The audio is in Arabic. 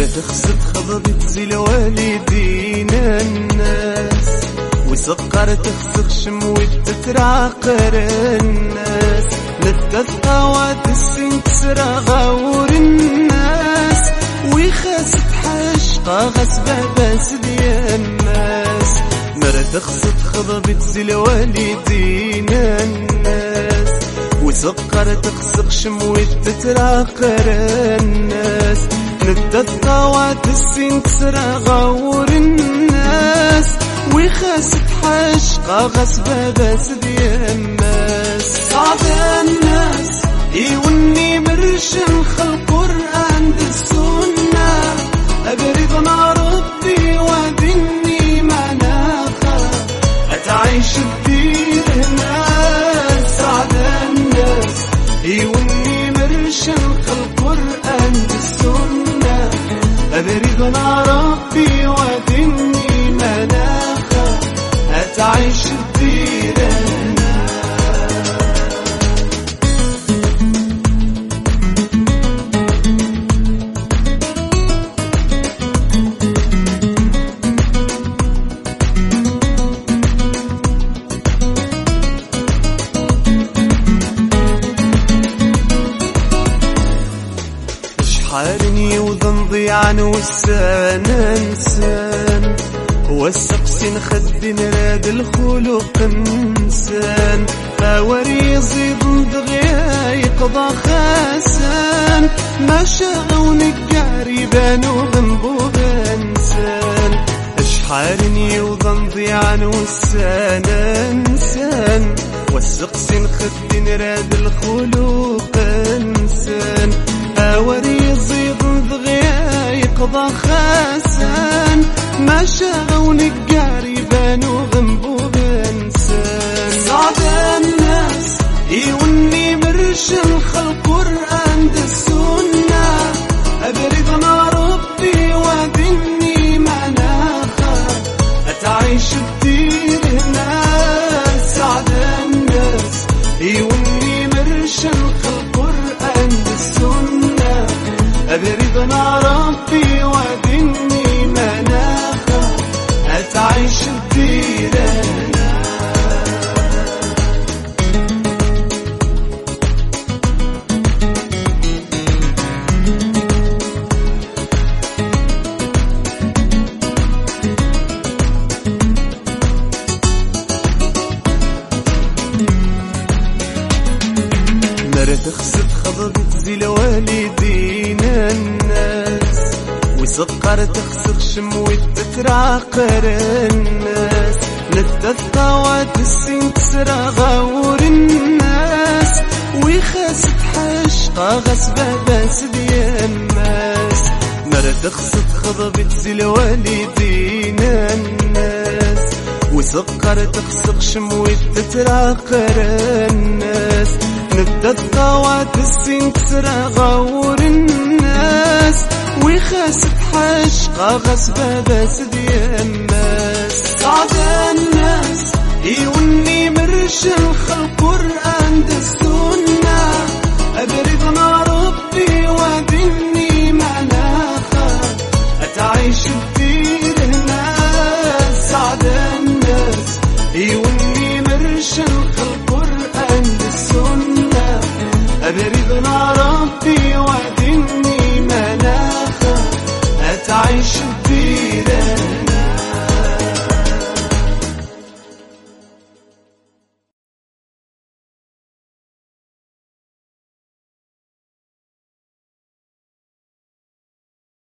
مرت خصت خضبت زي والدينا الناس وسقر تخسخ شموت تتراقر الناس. للتثقوات السن تسرى غور الناس ويخاس حشقة غسبة بس دي الناس. مرت خصت خضبت زي والدينا الناس وسقر تخسخ شموت تتراقر الناس. للتثقوات السن تسرى غور الناس ويخاس حشقة غسبة بس دي الناس صعب الناس يوني مرشن خلق قرآن بالسنة أبرد مع ربي وادني مناخة أتعيش الدين أبرد مع ربي وادني مناخة أتعيش شحالني وذن ضيعن والسان انسان. والسقس نخد نراد الخلق انسان. فاوري يزيد دغيا يقضى خاسان ما شاء ونقاري بانو ذنبو انسان شحالني وذن ضيعن والسان انسان. والسقس نخد نراد الخلق انسان. اوري يزيد دغيا يقضى خاسان ما شاء ونقاري بانو ذنبو بانسان صعب الناس يوني مرش الخلق قرآن السنة. أبرد مع ربي وادني مناخة أتعيش الدين الناس. سعد الناس يوني مرش الخلق أبرد مع ربي وادني مناخة أتعيش الدين مرت خصت خضبت زي الناس وسقر تخسر شموت تتراقر الناس. للتثقوات السن تسرى غور الناس. ويخاست حشقة غسبة بس دي الناس. مرت خصت خضبت زي لوالدينا الناس. وسقر تخسق تتراقر الناس. نبتثقوات السن تسرى غور الناس. وخاست حشقة غصبة بس دي الناس. سعد الناس يوني مرش الخلق قرآن دسونا أبرد مع ربي وبني معناها أتعيش بدير الناس. سعد الناس يوني مرش الخلق قرآن دسونا أبرد مع ربي وبني